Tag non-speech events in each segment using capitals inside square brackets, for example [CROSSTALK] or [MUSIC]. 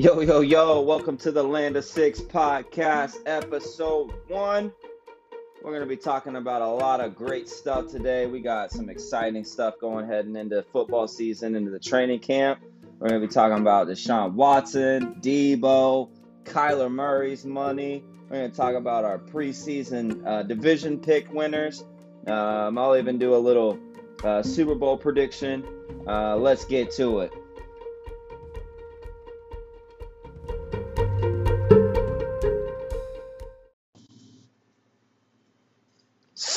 Yo, yo, yo, welcome to the Land of Six podcast, episode one. We're going to be talking about a lot of great stuff today. We got some exciting stuff going heading into football season, into the training camp. We're going to be talking about Deshaun Watson, Deebo, Kyler Murray's money. We're going to talk about our preseason uh, division pick winners. Um, I'll even do a little uh, Super Bowl prediction. Uh, let's get to it.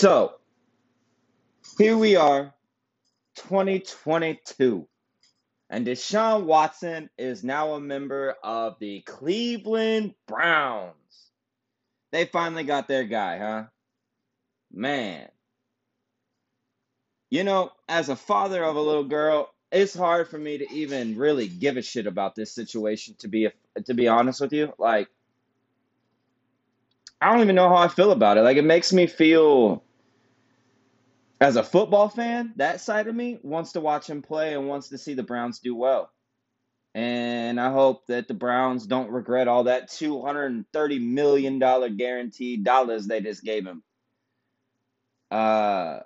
So, here we are, 2022. And Deshaun Watson is now a member of the Cleveland Browns. They finally got their guy, huh? Man. You know, as a father of a little girl, it's hard for me to even really give a shit about this situation to be to be honest with you. Like I don't even know how I feel about it. Like it makes me feel as a football fan, that side of me wants to watch him play and wants to see the Browns do well. And I hope that the Browns don't regret all that $230 million guaranteed dollars they just gave him. Uh,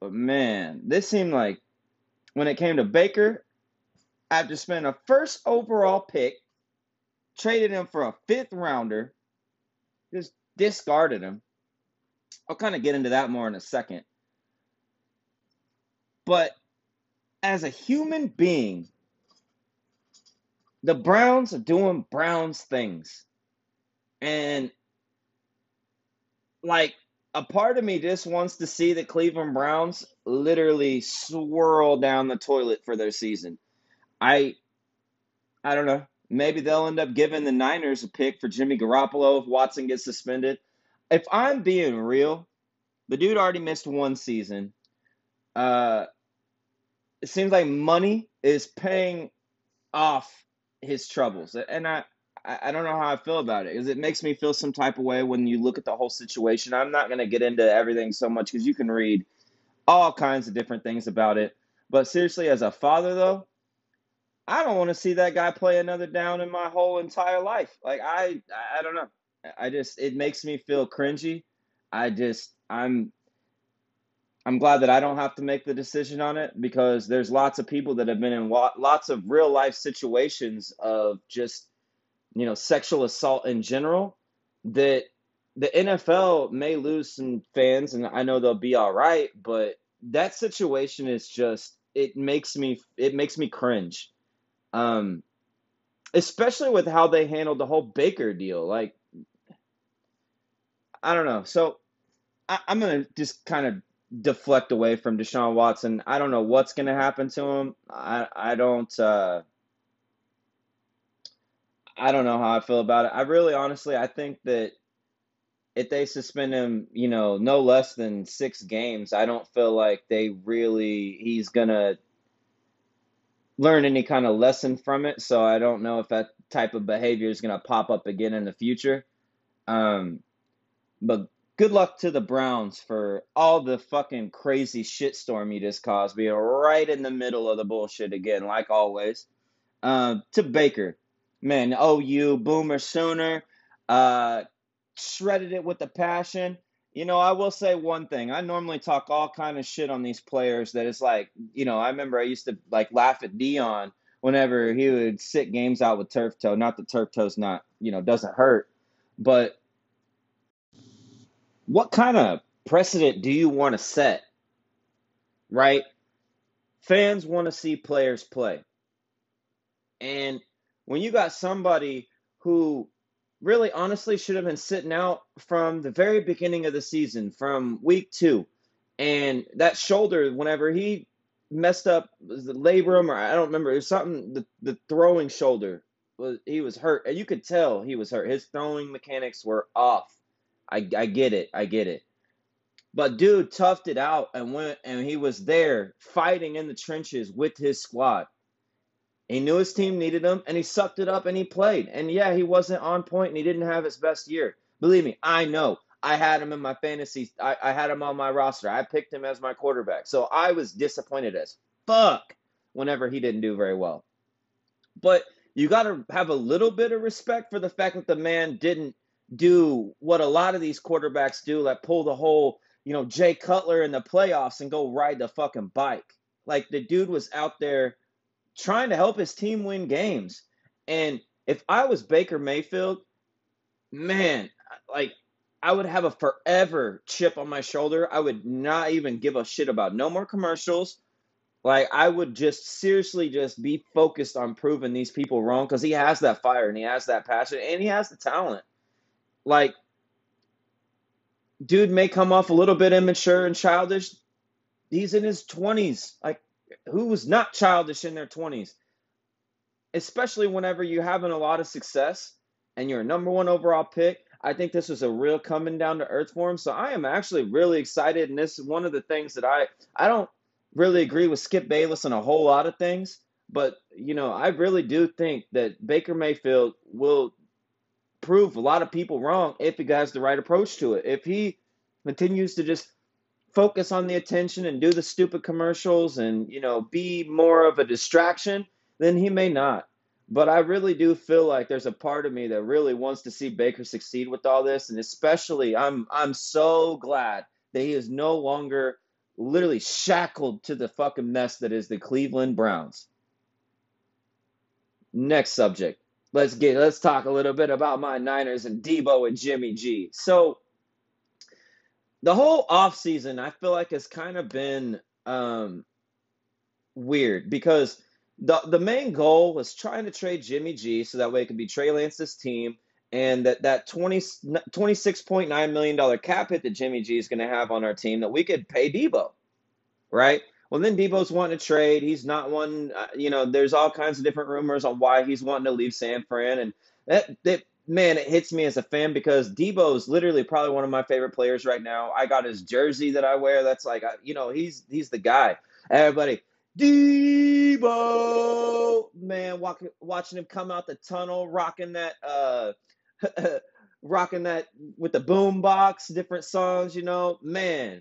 but man, this seemed like when it came to Baker, after spending a first overall pick, traded him for a fifth rounder, just discarded him. I'll kind of get into that more in a second. But as a human being, the Browns are doing Browns things. And like a part of me just wants to see the Cleveland Browns literally swirl down the toilet for their season. I I don't know. Maybe they'll end up giving the Niners a pick for Jimmy Garoppolo if Watson gets suspended. If I'm being real, the dude already missed one season. Uh it seems like money is paying off his troubles. And I I don't know how I feel about it because it makes me feel some type of way when you look at the whole situation. I'm not to get into everything so much because you can read all kinds of different things about it. But seriously, as a father, though, I don't want to see that guy play another down in my whole entire life. Like I, I don't know. I just it makes me feel cringy. I just I'm I'm glad that I don't have to make the decision on it because there's lots of people that have been in lots of real life situations of just you know, sexual assault in general, that the NFL may lose some fans and I know they'll be all right, but that situation is just it makes me it makes me cringe. Um especially with how they handled the whole Baker deal. Like I don't know. So I, I'm gonna just kind of deflect away from Deshaun Watson. I don't know what's gonna happen to him. I I don't uh I don't know how I feel about it. I really honestly I think that if they suspend him, you know, no less than 6 games, I don't feel like they really he's to learn any kind of lesson from it, so I don't know if that type of behavior is to pop up again in the future. Um but good luck to the Browns for all the fucking crazy shitstorm you just caused, being right in the middle of the bullshit again, like always. Uh, to Baker, man, OU, Boomer Sooner, uh, shredded it with the passion. You know, I will say one thing. I normally talk all kind of shit on these players that it's like, you know, I remember I used to like laugh at Dion whenever he would sit games out with turf toe. Not that turf toe's not, you know, doesn't hurt, but what kind of precedent do you want to set? Right? Fans want to see players play. And when you got somebody who really honestly should have been sitting out from the very beginning of the season, from week two, and that shoulder, whenever he messed up, was the labrum or I don't remember, it was something the, the throwing shoulder was he was hurt, and you could tell he was hurt. His throwing mechanics were off. I I get it, I get it. But dude toughed it out and went and he was there fighting in the trenches with his squad. He knew his team needed him, and he sucked it up and he played. And yeah, he wasn't on point and he didn't have his best year. Believe me, I know. I had him in my fantasy. I, I had him on my roster. I picked him as my quarterback. So I was disappointed as fuck whenever he didn't do very well. But you got to have a little bit of respect for the fact that the man didn't do what a lot of these quarterbacks do, like pull the whole, you know, Jay Cutler in the playoffs and go ride the fucking bike. Like the dude was out there trying to help his team win games. And if I was Baker Mayfield, man, like I would have a forever chip on my shoulder. I would not even give a shit about no more commercials. Like I would just seriously just be focused on proving these people wrong because he has that fire and he has that passion and he has the talent. Like, dude may come off a little bit immature and childish. He's in his twenties. Like, who was not childish in their twenties? Especially whenever you're having a lot of success and you're a number one overall pick. I think this was a real coming down to earth for him. So I am actually really excited. And this is one of the things that I I don't really agree with Skip Bayless on a whole lot of things, but you know, I really do think that Baker Mayfield will prove a lot of people wrong if he has the right approach to it. If he continues to just focus on the attention and do the stupid commercials and, you know, be more of a distraction, then he may not. But I really do feel like there's a part of me that really wants to see Baker succeed with all this, and especially I'm I'm so glad that he is no longer literally shackled to the fucking mess that is the Cleveland Browns. Next subject. Let's get let's talk a little bit about my Niners and Deebo and Jimmy G. So the whole offseason I feel like has kind of been um, weird because the the main goal was trying to trade Jimmy G so that way it could be Trey Lance's team and that that 20, $26.9 million cap hit that Jimmy G is going to have on our team that we could pay Deebo, right? Well, then Deebo's wanting to trade. He's not one, uh, you know, there's all kinds of different rumors on why he's wanting to leave San Fran. And that, that, man, it hits me as a fan because Deebo is literally probably one of my favorite players right now. I got his jersey that I wear. That's like, you know, he's he's the guy. Everybody, Debo, man, walking, watching him come out the tunnel, rocking that, uh, [LAUGHS] rocking that with the boom box, different songs, you know, man,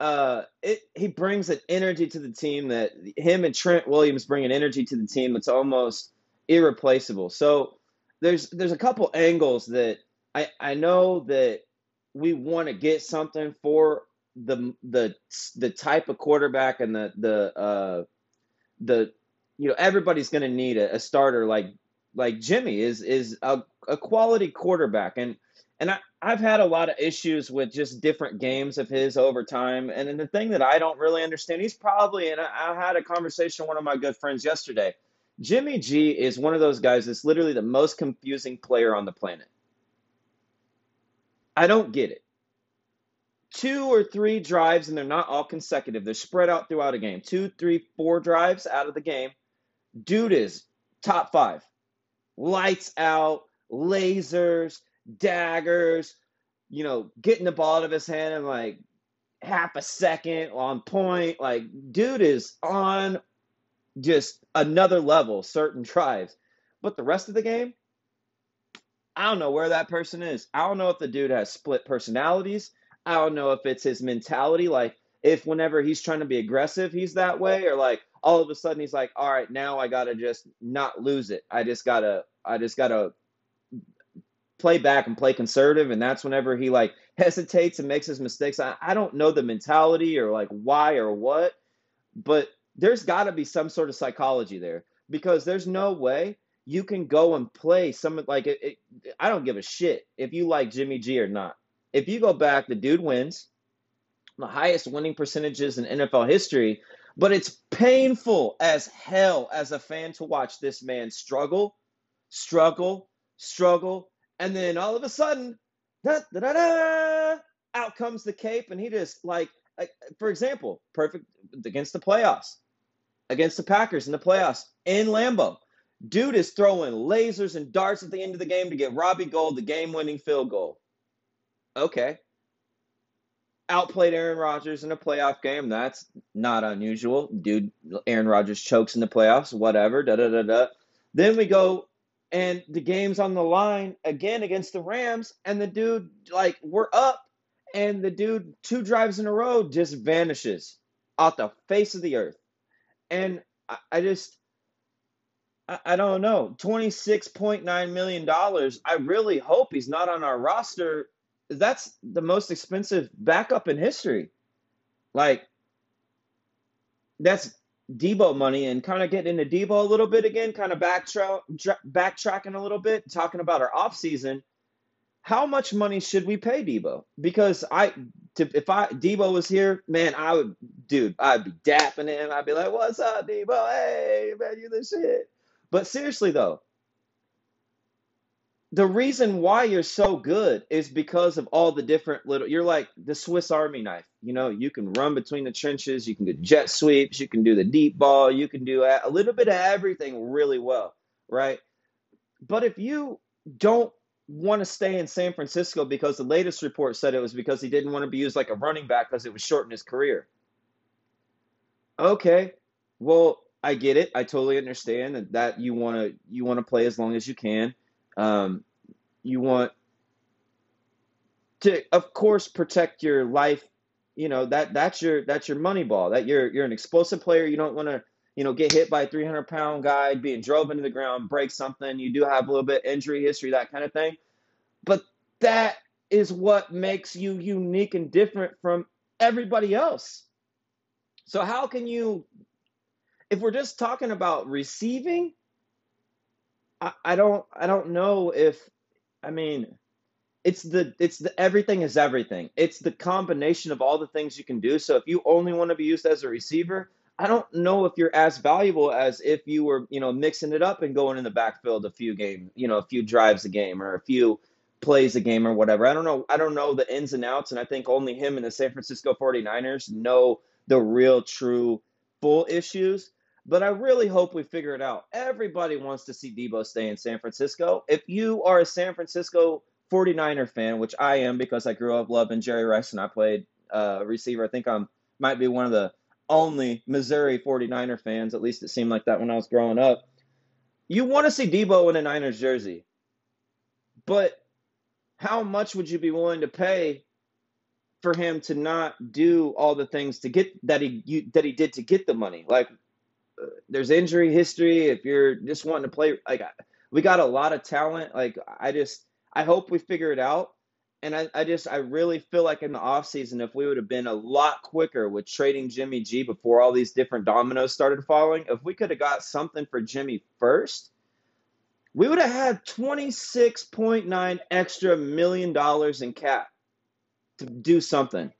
uh, it he brings an energy to the team that him and Trent Williams bring an energy to the team that's almost irreplaceable. So there's there's a couple angles that I I know that we want to get something for the the the type of quarterback and the the uh the you know everybody's going to need a, a starter like like Jimmy is is a, a quality quarterback and and I, I've had a lot of issues with just different games of his over time. And then the thing that I don't really understand, he's probably, and I, I had a conversation with one of my good friends yesterday. Jimmy G is one of those guys that's literally the most confusing player on the planet. I don't get it. Two or three drives, and they're not all consecutive. They're spread out throughout a game. Two, three, four drives out of the game. Dude is top five. Lights out, lasers, daggers, you know, getting the ball out of his hand in like half a second on point. Like, dude is on just another level, certain drives. But the rest of the game, I don't know where that person is. I don't know if the dude has split personalities. I don't know if it's his mentality. Like, if whenever he's trying to be aggressive, he's that way, or like all of a sudden he's like, all right, now I gotta just not lose it. I just gotta, I just gotta play back and play conservative, and that's whenever he like [LAUGHS] hesitates and makes his mistakes. I, I don't know the mentality or like why or what, but there's got to be some sort of psychology there because there's no way you can go and play some like it, it, I don't give a shit if you like Jimmy G or not. If you go back, the dude wins the highest winning percentages in NFL history, but it's painful as hell as a fan to watch this man struggle, struggle, struggle, and then all of a sudden, da, da, da, da, out comes the cape, and he just like, like, for example, perfect against the playoffs, against the Packers in the playoffs in Lambeau. Dude is throwing lasers and darts at the end of the game to get Robbie Gould the game-winning field goal. Okay. Outplayed Aaron Rodgers in a playoff game. That's not unusual. Dude, Aaron Rodgers chokes in the playoffs, whatever. Da da da da. Then we go and the game's on the line again against the Rams, and the dude, like, we're up, and the dude, two drives in a row, just vanishes off the face of the earth. And I, I just, I, I don't know. 26.9 million. dollars. I really hope he's not on our roster. That's the most expensive backup in history. Like, that's Deebo money and kind of getting into Deebo a little bit again, kind of backtra- backtracking a little bit, talking about our offseason. How much money should we pay Deebo? Because I, to, if I Deebo was here, man, I would, dude, I'd be dapping him. I'd be like, "What's up, Deebo? Hey, man, you the shit." But seriously though, the reason why you're so good is because of all the different little you're like the Swiss Army knife. You know, you can run between the trenches, you can do jet sweeps, you can do the deep ball, you can do a little bit of everything really well, right? But if you don't want to stay in San Francisco because the latest report said it was because he didn't want to be used like a running back because it would shorten his career. Okay. Well, I get it. I totally understand that, that you want to you want to play as long as you can. Um, you want to, of course, protect your life. You know that that's your that's your money ball. That you're you're an explosive player. You don't want to you know get hit by a 300 pound guy, being drove into the ground, break something. You do have a little bit injury history, that kind of thing. But that is what makes you unique and different from everybody else. So how can you, if we're just talking about receiving, I, I don't I don't know if I mean it's the it's the everything is everything. It's the combination of all the things you can do. So if you only want to be used as a receiver, I don't know if you're as valuable as if you were, you know, mixing it up and going in the backfield a few games, you know, a few drives a game or a few plays a game or whatever. I don't know. I don't know the ins and outs and I think only him and the San Francisco 49ers know the real true full issues. But I really hope we figure it out. Everybody wants to see Deebo stay in San Francisco. If you are a San Francisco 49er fan, which I am because I grew up loving Jerry Rice and I played uh, receiver, I think I'm might be one of the only Missouri 49er fans. At least it seemed like that when I was growing up. You want to see Deebo in a Niners jersey, but how much would you be willing to pay for him to not do all the things to get that he you, that he did to get the money? Like there's injury history. If you're just wanting to play, like we got a lot of talent. Like I just, I hope we figure it out. And I, I just, I really feel like in the offseason, if we would have been a lot quicker with trading Jimmy G before all these different dominoes started falling, if we could have got something for Jimmy first, we would have had 26.9 extra million dollars in cap to do something.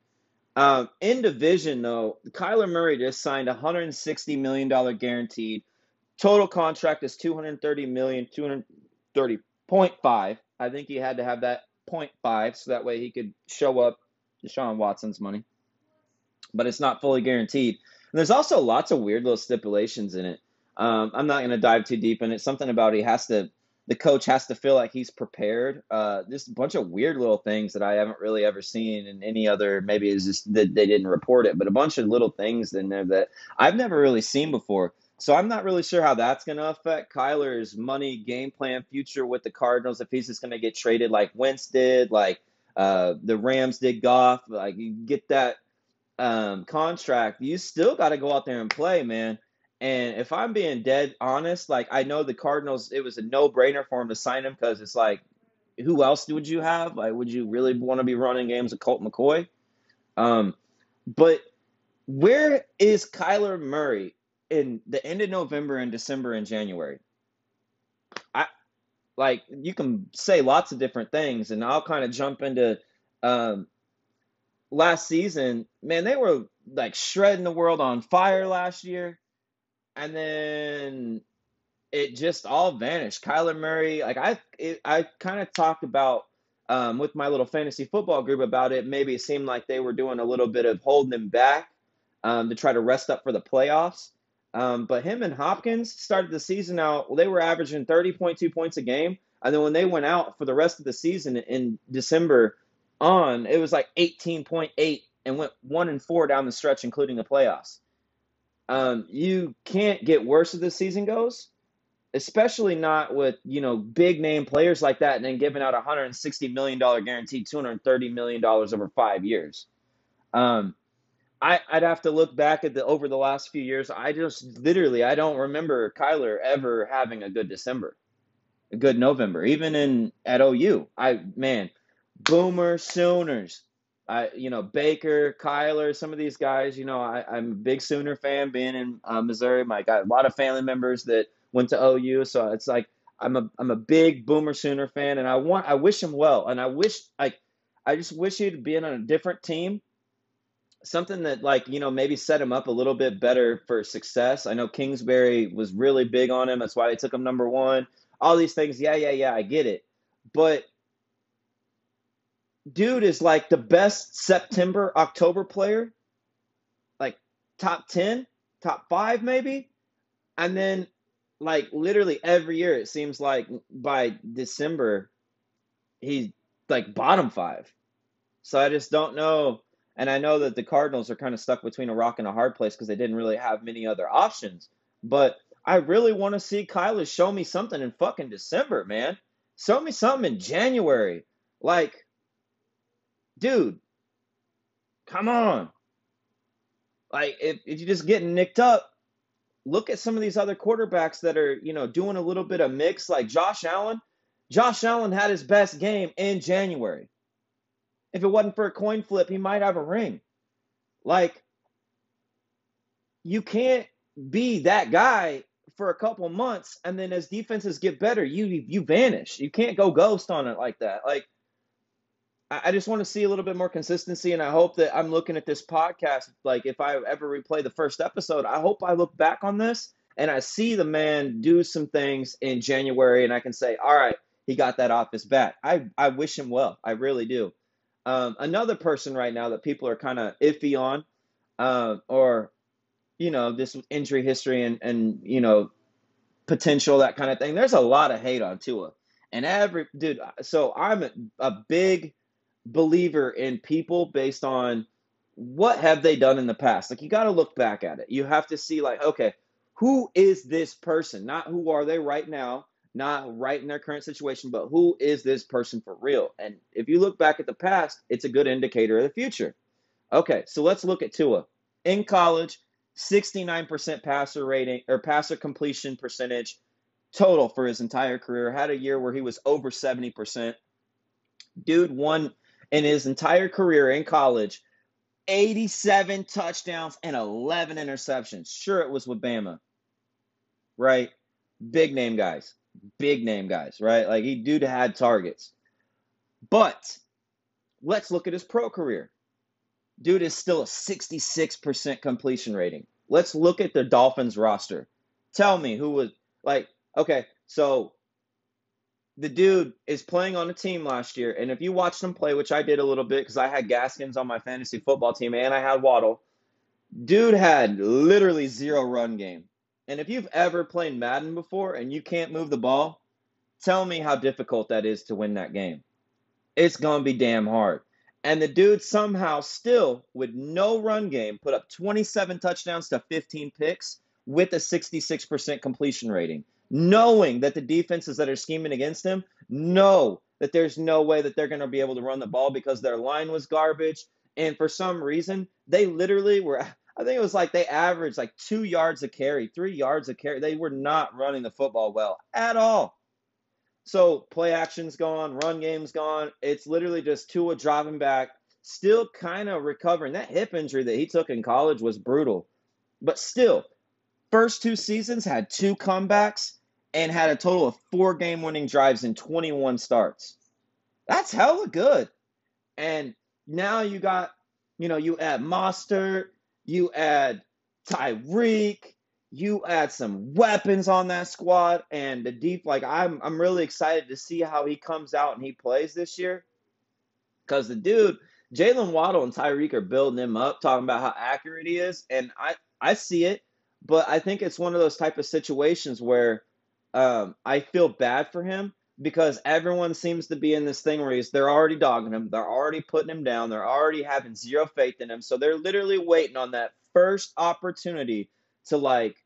Um, in division, though, Kyler Murray just signed a $160 million guaranteed. Total contract is 230 million, 230.5. I think he had to have that 0.5 so that way he could show up Deshaun Watson's money. But it's not fully guaranteed. And there's also lots of weird little stipulations in it. Um, I'm not going to dive too deep in it. Something about he has to the coach has to feel like he's prepared. Uh, just a bunch of weird little things that I haven't really ever seen in any other. Maybe it's just that they didn't report it, but a bunch of little things in there that I've never really seen before. So I'm not really sure how that's going to affect Kyler's money, game plan, future with the Cardinals. If he's just going to get traded like Wentz did, like uh, the Rams did Goff, like you get that um, contract, you still got to go out there and play, man. And if I'm being dead honest, like I know the Cardinals, it was a no brainer for him to sign him because it's like, who else would you have? Like, would you really want to be running games with Colt McCoy? Um, but where is Kyler Murray in the end of November and December and January? I like you can say lots of different things, and I'll kind of jump into um, last season. Man, they were like shredding the world on fire last year and then it just all vanished. Kyler Murray, like I, it, I kind of talked about um, with my little fantasy football group about it. Maybe it seemed like they were doing a little bit of holding him back um, to try to rest up for the playoffs. Um, but him and Hopkins started the season out. Well, they were averaging 30.2 points a game, and then when they went out for the rest of the season in December on, it was like 18.8 and went one and four down the stretch, including the playoffs. Um, you can't get worse as the season goes, especially not with you know big name players like that, and then giving out a hundred and sixty million dollar guarantee, two hundred thirty million dollars over five years. Um, I, I'd have to look back at the over the last few years. I just literally I don't remember Kyler ever having a good December, a good November, even in at OU. I man, Boomer Sooners. I you know Baker, Kyler, some of these guys. You know I, I'm a big Sooner fan. Being in uh, Missouri, my got a lot of family members that went to OU, so it's like I'm a I'm a big Boomer Sooner fan, and I want I wish him well, and I wish like I just wish he'd been on a different team something that like you know maybe set him up a little bit better for success. I know Kingsbury was really big on him. That's why they took him number one. All these things, yeah, yeah, yeah, I get it. But dude is like the best September October player, like top ten, top five maybe, and then like literally every year it seems like by December he's like bottom five. So I just don't know and I know that the Cardinals are kind of stuck between a rock and a hard place because they didn't really have many other options. But I really want to see Kyler show me something in fucking December, man. Show me something in January. Like, dude, come on. Like, if, if you're just getting nicked up, look at some of these other quarterbacks that are, you know, doing a little bit of mix, like Josh Allen. Josh Allen had his best game in January. If it wasn't for a coin flip, he might have a ring. Like, you can't be that guy for a couple months and then as defenses get better, you you vanish. You can't go ghost on it like that. Like, I just want to see a little bit more consistency, and I hope that I'm looking at this podcast. Like, if I ever replay the first episode, I hope I look back on this and I see the man do some things in January, and I can say, all right, he got that off his bat. I I wish him well. I really do. Um, another person right now that people are kind of iffy on, uh, or you know, this injury history and and you know, potential that kind of thing. There's a lot of hate on Tua, and every dude. So I'm a, a big believer in people based on what have they done in the past. Like you got to look back at it. You have to see like, okay, who is this person? Not who are they right now not right in their current situation, but who is this person for real? And if you look back at the past, it's a good indicator of the future. Okay, so let's look at Tua. In college, 69% passer rating or passer completion percentage total for his entire career. Had a year where he was over 70%. Dude won in his entire career in college 87 touchdowns and 11 interceptions. Sure, it was with Bama, right? Big name guys big name guys, right? Like he dude had targets. But let's look at his pro career. Dude is still a 66% completion rating. Let's look at the Dolphins roster. Tell me who was like, okay, so the dude is playing on a team last year, and if you watched him play, which I did a little bit because I had Gaskins on my fantasy football team and I had Waddle, dude had literally zero run game. And if you've ever played Madden before and you can't move the ball, tell me how difficult that is to win that game. It's to be damn hard. And the dude somehow still, with no run game, put up 27 touchdowns to 15 picks with a 66% completion rating, knowing that the defenses that are scheming against him know that there's no way that they're going to be able to run the ball because their line was garbage. And for some reason, they literally were I think it was like they averaged like two yards a carry, three yards a carry. They were not running the football well at all. So play action's gone, run game's gone. It's literally just Tua driving back, still kind of recovering. That hip injury that he took in college was brutal, but still, first two seasons had two comebacks and had a total of four game-winning drives in 21 starts. That's hella good. And now you got, you know, you add Mostert, you add Tyreek, you add some weapons on that squad, and the deep. Like I'm, I'm really excited to see how he comes out and he plays this year, because the dude, Jaylen Waddle and Tyreek are building him up, talking about how accurate he is, and I, I see it, but I think it's one of those type of situations where um, I feel bad for him because everyone seems to be in this thing where he's, they're already dogging him, they're already putting him down, they're already having zero faith in him. So they're literally waiting on that first opportunity to like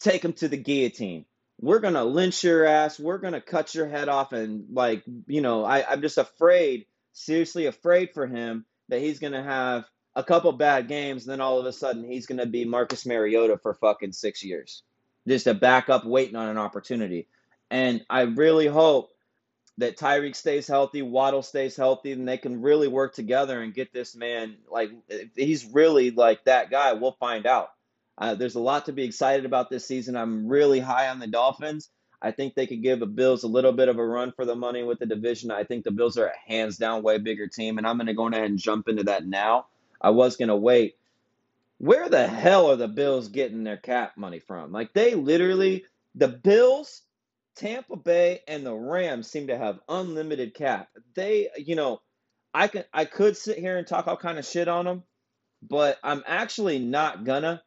take him to the guillotine. We're gonna lynch your ass. We're gonna cut your head off, and like you know, I, I'm just afraid, seriously afraid for him that he's gonna have a couple bad games, and then all of a sudden he's going to be Marcus Mariota for fucking six years, just a backup waiting on an opportunity. And I really hope that Tyreek stays healthy, Waddle stays healthy, and they can really work together and get this man like he's really like that guy. We'll find out. Uh, there's a lot to be excited about this season. I'm really high on the Dolphins. I think they could give the Bills a little bit of a run for the money with the division. I think the Bills are a hands down way bigger team, and I'm going to go ahead and jump into that now. I was going to wait. Where the hell are the Bills getting their cap money from? Like, they literally, the Bills, Tampa Bay, and the Rams seem to have unlimited cap. They, you know, I can I could sit here and talk all kind of shit on them, but I'm actually not gonna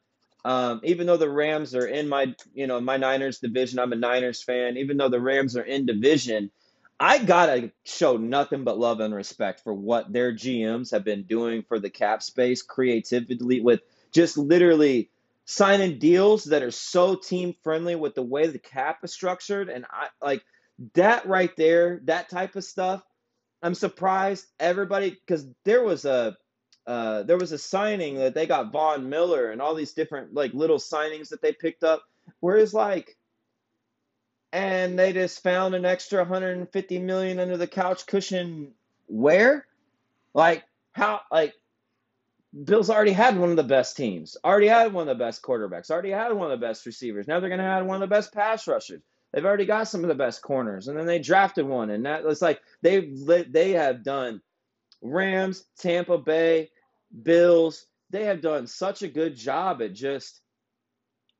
um, even though the Rams are in my, you know, my Niners division, I'm a Niners fan. Even though the Rams are in division, I gotta show nothing but love and respect for what their GMs have been doing for the cap space, creatively with just literally signing deals that are so team friendly with the way the cap is structured, and I like that right there, that type of stuff. I'm surprised everybody because there was a uh, there was a signing that they got Von Miller and all these different like little signings that they picked up. Whereas like, and they just found an extra 150 million under the couch cushion. Where? Like how? Like Bills already had one of the best teams, already had one of the best quarterbacks, already had one of the best receivers. Now they're going to have one of the best pass rushers. They've already got some of the best corners, and then they drafted one, and that it's like they've they have done Rams, Tampa Bay, Bills, they have done such a good job at just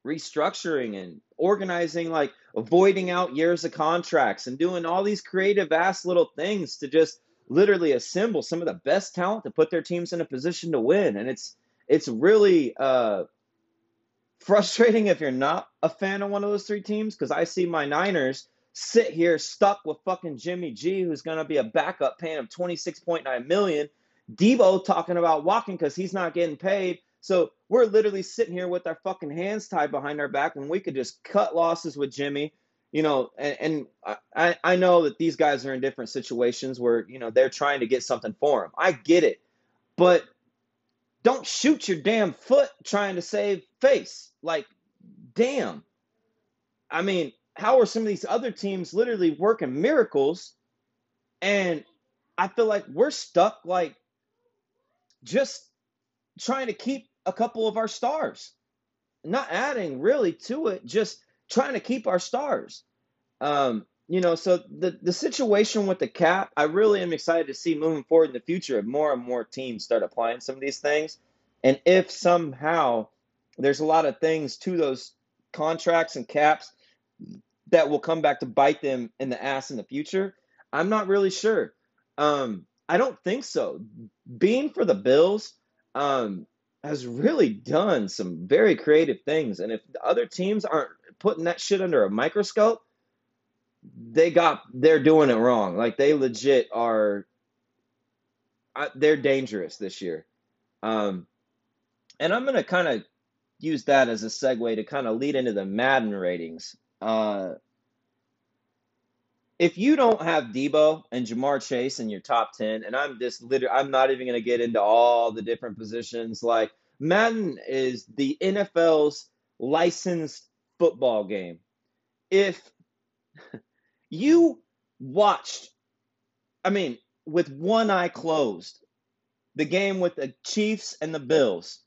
restructuring and organizing, like avoiding out years of contracts and doing all these creative ass little things to just literally assemble some of the best talent to put their teams in a position to win. And it's it's really uh, frustrating if you're not a fan of one of those three teams because I see my Niners sit here stuck with fucking Jimmy G, who's to be a backup paying him 26.9 million Deebo talking about walking because he's not getting paid. So we're literally sitting here with our fucking hands tied behind our back when we could just cut losses with Jimmy. You know, and, and I, I know that these guys are in different situations where, you know, they're trying to get something for him. I get it. But don't shoot your damn foot trying to save face. Like, damn. I mean, how are some of these other teams literally working miracles? And I feel like we're stuck like just trying to keep a couple of our stars, not adding really to it, just trying to keep our stars. Um, you know, so the the situation with the cap, I really am excited to see moving forward in the future if more and more teams start applying some of these things, and if somehow there's a lot of things to those contracts and caps that will come back to bite them in the ass in the future. I'm not really sure. Um, I don't think so. Beane for the Bills um, has really done some very creative things, and if the other teams aren't putting that shit under a microscope, they got they're doing it wrong. Like they legit are. They're dangerous this year, um, and I'm gonna kind of use that as a segue to kind of lead into the Madden ratings. Uh, if you don't have Deebo and Ja'Marr Chase in your top 10, and I'm just literally, I'm not even going to get into all the different positions. Like, Madden is the NFL's licensed football game. If [LAUGHS] you watched, I mean, with one eye closed, the game with the Chiefs and the Bills,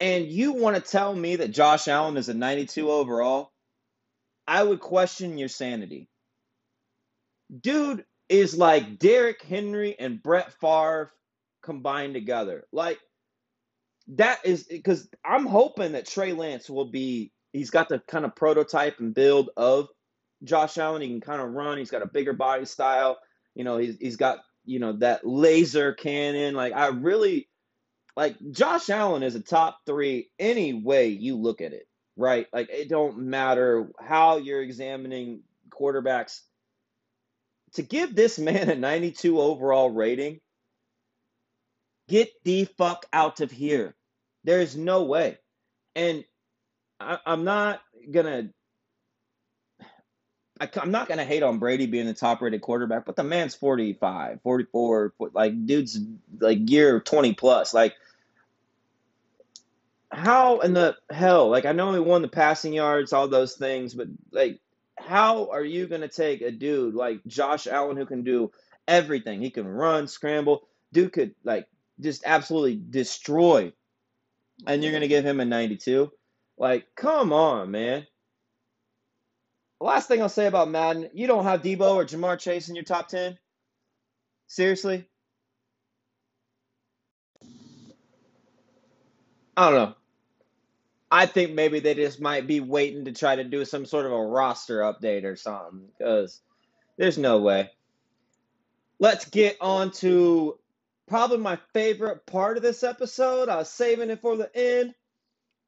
and you want to tell me that Josh Allen is a 92 overall, I would question your sanity dude is like Derrick Henry and Brett Favre combined together. Like that is because I'm hoping that Trey Lance will be. He's got the kind of prototype and build of Josh Allen. He can kind of run. He's got a bigger body style. You know, he's he's got you know that laser cannon. Like I really like Josh Allen is a top three any way you look at it. Right? Like it don't matter how you're examining quarterbacks to give this man a 92 overall rating, get the fuck out of here. There's no way. And I, am not gonna. I, I'm not gonna hate on Brady being the top rated quarterback, but the man's 45, 44, like dude's like year 20 plus. Like how in the hell? Like I know he won the passing yards, all those things, but like how are you going to take a dude like Josh Allen who can do everything? He can run, scramble. Dude could like just absolutely destroy, and you're going to give him a 92? Like, come on, man. Last thing I'll say about Madden, you don't have Deebo or Ja'Marr Chase in your top 10? Seriously? I don't know. I think maybe they just might be waiting to try to do some sort of a roster update or something because there's no way. Let's get on to probably my favorite part of this episode. I was saving it for the end.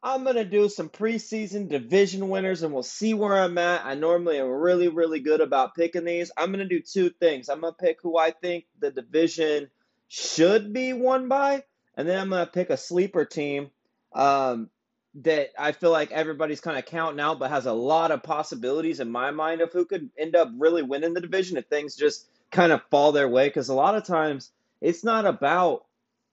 I'm going to do some preseason division winners and we'll see where I'm at. I normally am really, really good about picking these. I'm going to do two things. I'm going to pick who I think the division should be won by, and then I'm going to pick a sleeper team um, that I feel like everybody's kind of counting out, but has a lot of possibilities in my mind of who could end up really winning the division if things just kind of fall their way. Because a lot of times it's not about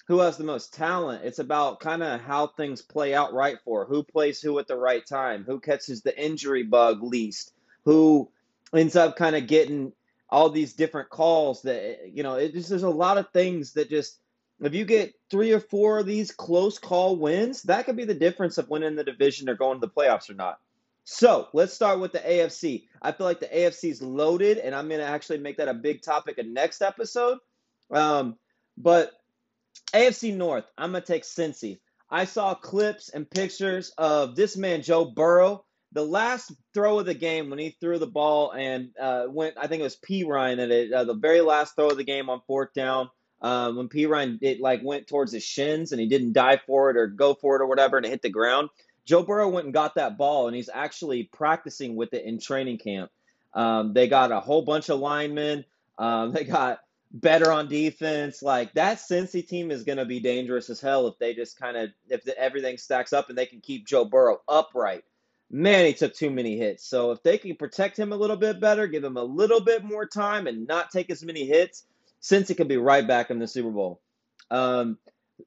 who has the most talent. It's about kind of how things play out right for who plays who at the right time, who catches the injury bug least, who ends up kind of getting all these different calls that you know it just there's a lot of things that just if you get three or four of these close call wins that could be the difference of winning the division or going to the playoffs or not so let's start with the afc i feel like the afc is loaded and i'm going to actually make that a big topic in next episode um, but AFC North, I'm going to take Cincy. I saw clips and pictures of this man, Joe Burrow. The last throw of the game when he threw the ball and uh, went, I think it was Perine at it, uh, the very last throw of the game on fourth down. Uh, when Perine it like went towards his shins and he didn't dive for it or go for it or whatever and it hit the ground. Joe Burrow went and got that ball and he's actually practicing with it in training camp. Um, they got a whole bunch of linemen. Um, they got better on defense. Like that Cincy team is going to be dangerous as hell if they just kind of if the, everything stacks up and they can keep Joe Burrow upright. Man, he took too many hits. So if they can protect him a little bit better, give him a little bit more time, and not take as many hits, Cincy could be right back in the Super Bowl. Um,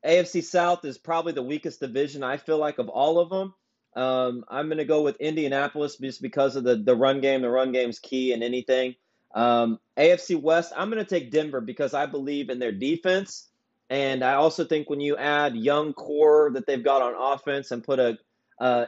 AFC South is probably the weakest division I feel like of all of them. Um, I'm going to go with Indianapolis just because of the the run game. The run game's key in anything. Um, AFC West, I'm going to take Denver because I believe in their defense. And I also think when you add young core that they've got on offense and put a, uh,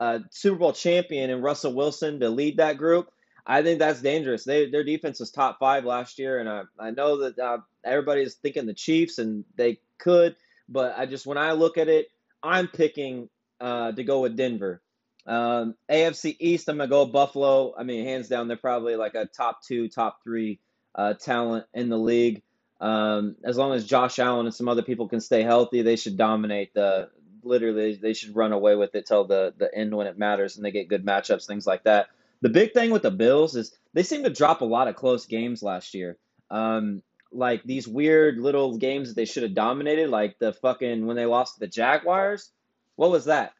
a Super Bowl champion in Russell Wilson to lead that group, I think that's dangerous. They, their defense was top five last year, and I, I know that uh, everybody's thinking the Chiefs, and they could, but I just when I look at it, I'm picking uh, to go with Denver. Um, AFC East, I'm gonna go Buffalo. I mean, hands down, they're probably like a top two, top three uh, talent in the league. Um, as long as Josh Allen and some other people can stay healthy, they should dominate the. Literally, they should run away with it till the the end when it matters, and they get good matchups, things like that. The big thing with the Bills is they seem to drop a lot of close games last year. Um, like these weird little games that they should have dominated, like the fucking when they lost to the Jaguars. What was that?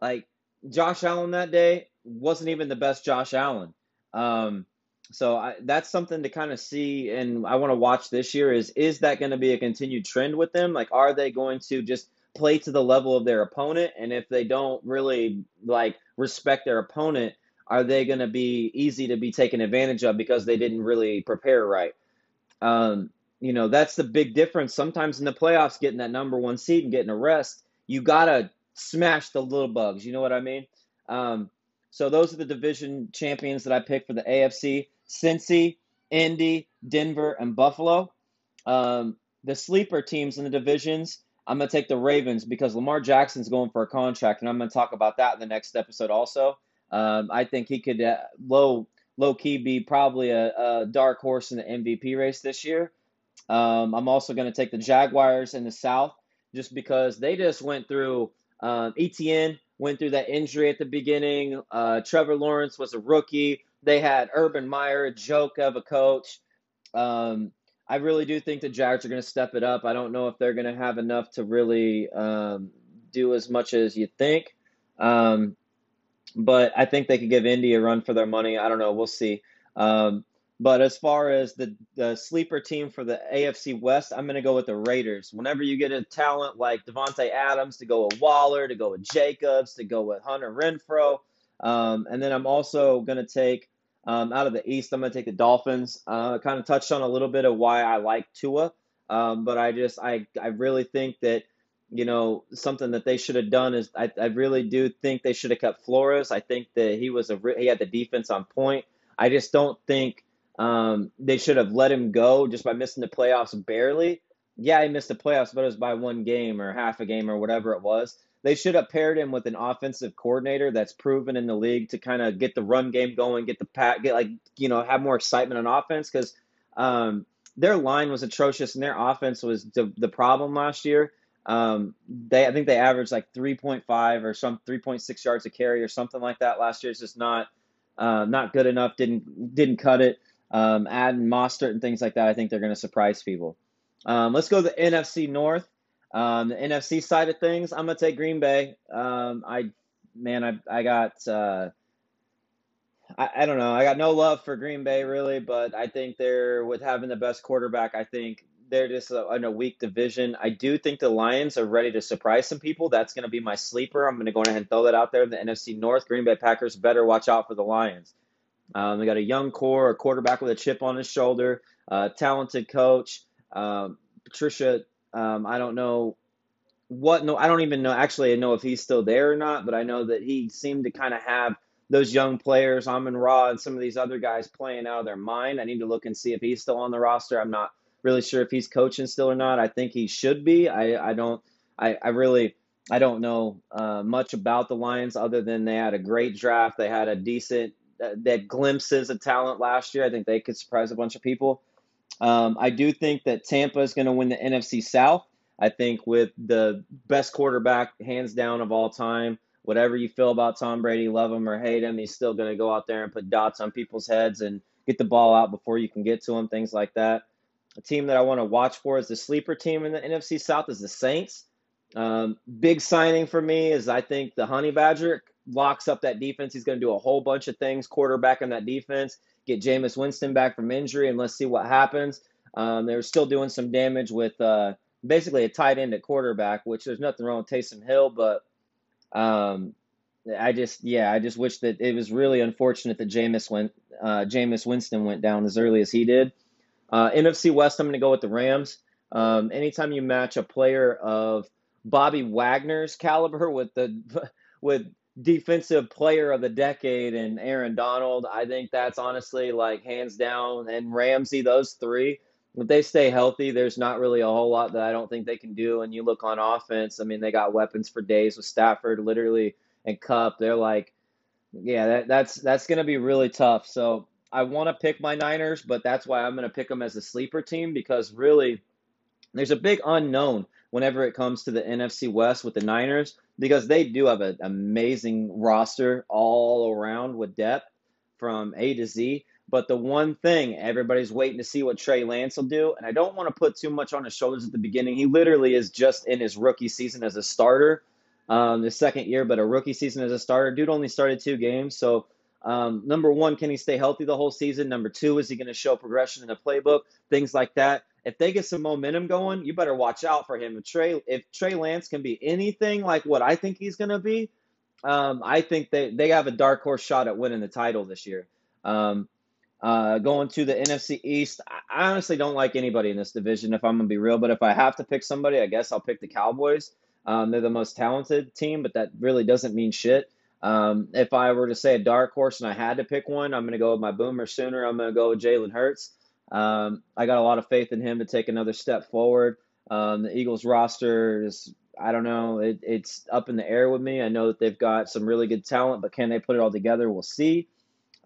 Like Josh Allen that day wasn't even the best Josh Allen. Um, so I, that's something to kind of see, and I want to watch this year. Is is that going to be a continued trend with them? Like, are they going to just play to the level of their opponent? And if they don't really like respect their opponent, are they going to be easy to be taken advantage of because they didn't really prepare right? Um, you know, that's the big difference. Sometimes in the playoffs, getting that number one seed and getting a rest, you gotta smash the little bugs. You know what I mean? Um, so those are the division champions that I picked for the AFC: Cincy, Indy, Denver, and Buffalo. Um, the sleeper teams in the divisions. I'm gonna take the Ravens because Lamar Jackson's going for a contract, and I'm gonna talk about that in the next episode also. Um, I think he could uh, low low key be probably a, a, dark horse in the MVP race this year. Um, I'm also going to take the Jaguars in the South just because they just went through um, Etienne went through that injury at the beginning. Uh, Trevor Lawrence was a rookie. They had Urban Meyer, a joke of a coach. Um, I really do think the Jags are going to step it up. I don't know if they're going to have enough to really um, do as much as you think. Um, but I think they could give Indy a run for their money. I don't know. We'll see. Um, But as far as the, the sleeper team for the AFC West, I'm going to go with the Raiders. Whenever you get a talent like Davante Adams, to go with Waller, to go with Jacobs, to go with Hunter Renfrow, um, and then I'm also going to take um, out of the East. I'm going to take the Dolphins. Uh, kind of touched on a little bit of why I like Tua, um, but I just I I really think that you know something that they should have done is I, I really do think they should have kept Flores. I think that he was a he had the defense on point. I just don't think um, they should have let him go just by missing the playoffs barely. Yeah, he missed the playoffs, but it was by one game or half a game or whatever it was. They should have paired him with an offensive coordinator that's proven in the league to kind of get the run game going, get the pack, get like you know have more excitement on offense because um, their line was atrocious and their offense was the, the problem last year. Um, they I think they averaged like 3.5 or some 3.6 yards a carry or something like that last year. It's just not uh, not good enough. Didn't didn't cut it. Um, adding Mostert and things like that, I think they're going to surprise people. Um, let's go to the NFC North. Um, the NFC side of things, I'm going to take Green Bay. Um, I, man, I, I got, uh, I, I don't know. I got no love for Green Bay really, but I think they're with having the best quarterback. I think they're just in a weak division. I do think the Lions are ready to surprise some people. That's going to be my sleeper. I'm going to go ahead and throw that out there. The NFC North, Green Bay Packers better watch out for the Lions. Um, they got a young core, a quarterback with a chip on his shoulder, a talented coach. Um, Patricia, um, I don't know what, no, I don't even know. Actually, I know if he's still there or not, but I know that he seemed to kind of have those young players, Amon Ra and some of these other guys playing out of their mind. I need to look and see if he's still on the roster. I'm not really sure if he's coaching still or not. I think he should be. I, I don't, I, I really, I don't know uh, much about the Lions other than they had a great draft. They had a decent that glimpses of talent last year. I think they could surprise a bunch of people. Um, I do think that Tampa is going to win the NFC South. I think with the best quarterback, hands down, of all time. Whatever you feel about Tom Brady, love him or hate him, he's still going to go out there and put dots on people's heads and get the ball out before you can get to him, things like that. A team that I want to watch for is the sleeper team in the NFC South is the Saints. Um, big signing for me is I think the Honey Badger locks up that defense. He's going to do a whole bunch of things, quarterback in that defense, get Jameis Winston back from injury, and let's see what happens. Um, they're still doing some damage with uh, basically a tight end at quarterback, which there's nothing wrong with Taysom Hill, but um, I just, yeah, I just wish that it was really unfortunate that Jameis went, uh, Jameis Winston went down as early as he did. Uh, NFC West, I'm going to go with the Rams. Um, anytime you match a player of Bobby Wagner's caliber with the [LAUGHS] with defensive player of the decade and Aaron Donald. I think that's honestly like hands down and Ramsey, those three. If they stay healthy, there's not really a whole lot that I don't think they can do. And you look on offense, I mean, they got weapons for days with Stafford, literally, and Kupp. They're like, yeah, that, that's that's going to be really tough. So I want to pick my Niners, but that's why I'm going to pick them as a sleeper team because really, there's a big unknown whenever it comes to the NFC West with the Niners because they do have an amazing roster all around with depth from A to Z. But the one thing everybody's waiting to see what Trey Lance will do, and I don't want to put too much on his shoulders at the beginning. He literally is just in his rookie season as a starter, um, the second year, but a rookie season as a starter. Dude only started two games, so um, number one, can he stay healthy the whole season? Number two, is he going to show progression in the playbook? Things like that if they get some momentum going, you better watch out for him. If Trey, if Trey Lance can be anything like what I think he's going to be, um, I think they, they have a dark horse shot at winning the title this year. Um, uh, going to the NFC East, I honestly don't like anybody in this division, if I'm going to be real. But if I have to pick somebody, I guess I'll pick the Cowboys. Um, they're the most talented team, but that really doesn't mean shit. Um, if I were to say a dark horse and I had to pick one, I'm going to go with my boomer sooner. I'm going to go with Jalen Hurts. Um, I got a lot of faith in him to take another step forward. Um, the Eagles roster is, I don't know, it, it's up in the air with me. I know that they've got some really good talent, but can they put it all together? We'll see.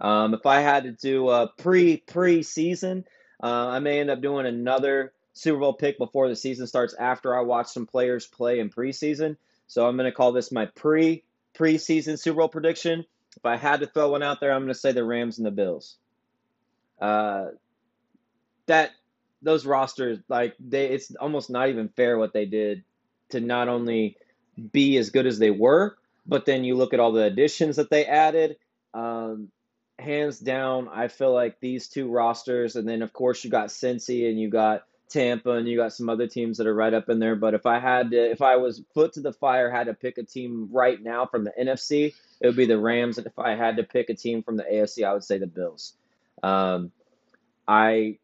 Um, if I had to do a pre pre season, uh, I may end up doing another Super Bowl pick before the season starts after I watch some players play in preseason. So I'm going to call this my pre preseason Super Bowl prediction. If I had to throw one out there, I'm going to say the Rams and the Bills. Uh, that those rosters like they it's almost not even fair what they did to not only be as good as they were, but then you look at all the additions that they added. Um, hands down, I feel like these two rosters, and then of course you got Cincy and you got Tampa and you got some other teams that are right up in there. But if I had to, if I was foot to the fire, had to pick a team right now from the NFC, it would be the Rams. And if I had to pick a team from the AFC, I would say the Bills. Um, I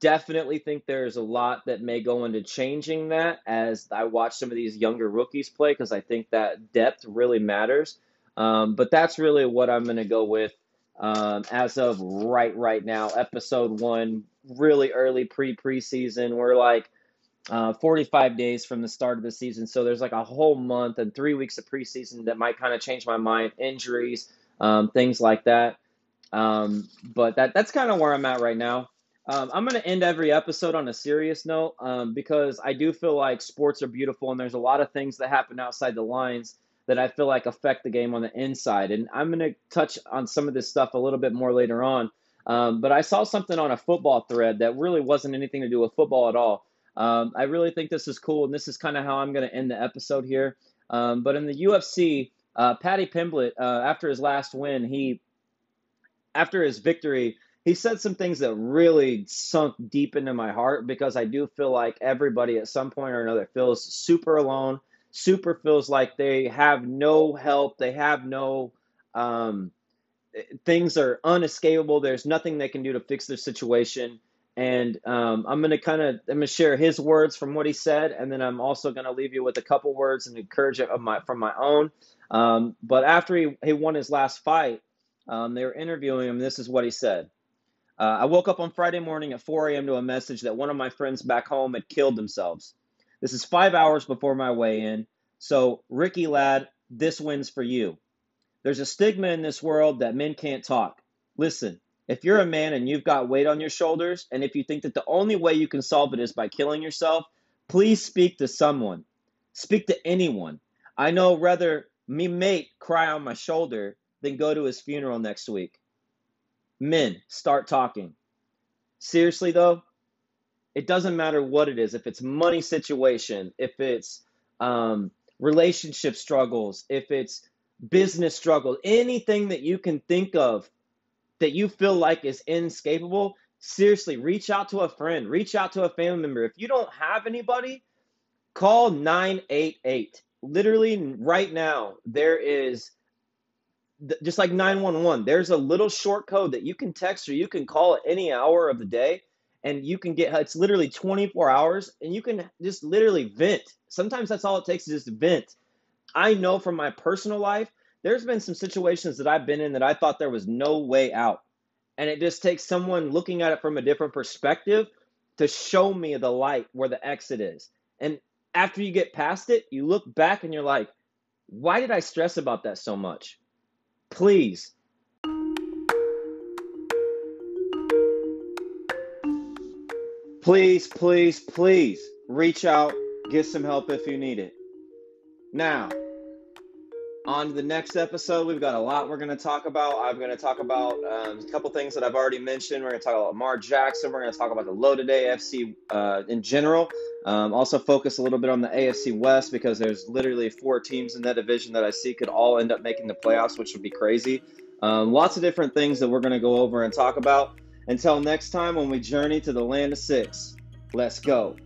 definitely think there's a lot that may go into changing that as I watch some of these younger rookies play because I think that depth really matters. Um, but that's really what I'm going to go with um, as of right right now. Episode one, really early pre preseason. We're like uh, 45 days from the start of the season, so there's like a whole month and three weeks of preseason that might kind of change my mind. Injuries, um, things like that. Um, but that that's kind of where I'm at right now. Um, I'm going to end every episode on a serious note um, because I do feel like sports are beautiful and there's a lot of things that happen outside the lines that I feel like affect the game on the inside. And I'm going to touch on some of this stuff a little bit more later on. Um, but I saw something on a football thread that really wasn't anything to do with football at all. Um, I really think this is cool, and this is kind of how I'm going to end the episode here. Um, but in the UFC, uh, Paddy Pimblett, uh, after his last win, he, after his victory, he said some things that really sunk deep into my heart because I do feel like everybody at some point or another feels super alone, super feels like they have no help, they have no um, things are unescapable. There's nothing they can do to fix their situation. And um, I'm gonna kind of I'm gonna share his words from what he said, and then I'm also gonna leave you with a couple words and encouragement of my from my own. Um, but after he, he won his last fight, um, they were interviewing him. This is what he said. Uh, I woke up on Friday morning at 4 a.m. to a message that one of my friends back home had killed themselves. This is five hours before my weigh in. So, Ricky, lad, this wins for you. There's a stigma in this world that men can't talk. Listen, if you're a man and you've got weight on your shoulders, and if you think that the only way you can solve it is by killing yourself, please speak to someone. Speak to anyone. I know rather me mate cry on my shoulder than go to his funeral next week. Men, start talking. Seriously, though, it doesn't matter what it is. If it's money situation, if it's um, relationship struggles, if it's business struggles, anything that you can think of that you feel like is inescapable, seriously, reach out to a friend, reach out to a family member. If you don't have anybody, call 988. Literally, right now, there is just like 911 there's a little short code that you can text or you can call at any hour of the day and you can get it's literally 24 hours and you can just literally vent. Sometimes that's all it takes is just vent. I know from my personal life there's been some situations that i've been in that i thought there was no way out. And it just takes someone looking at it from a different perspective to show me the light where the exit is. And after you get past it you look back and you're like why did i stress about that so much? Please. Please, please, please reach out, get some help if you need it. Now, on to the next episode. We've got a lot we're going to talk about. I'm going to talk about um, a couple things that I've already mentioned. We're going to talk about Lamar Jackson. We're going to talk about the loaded AFC uh, in general. Um, also, focus a little bit on the AFC West because there's literally four teams in that division that I see could all end up making the playoffs, which would be crazy. Um, lots of different things that we're going to go over and talk about. Until next time, when we journey to the land of six, let's go.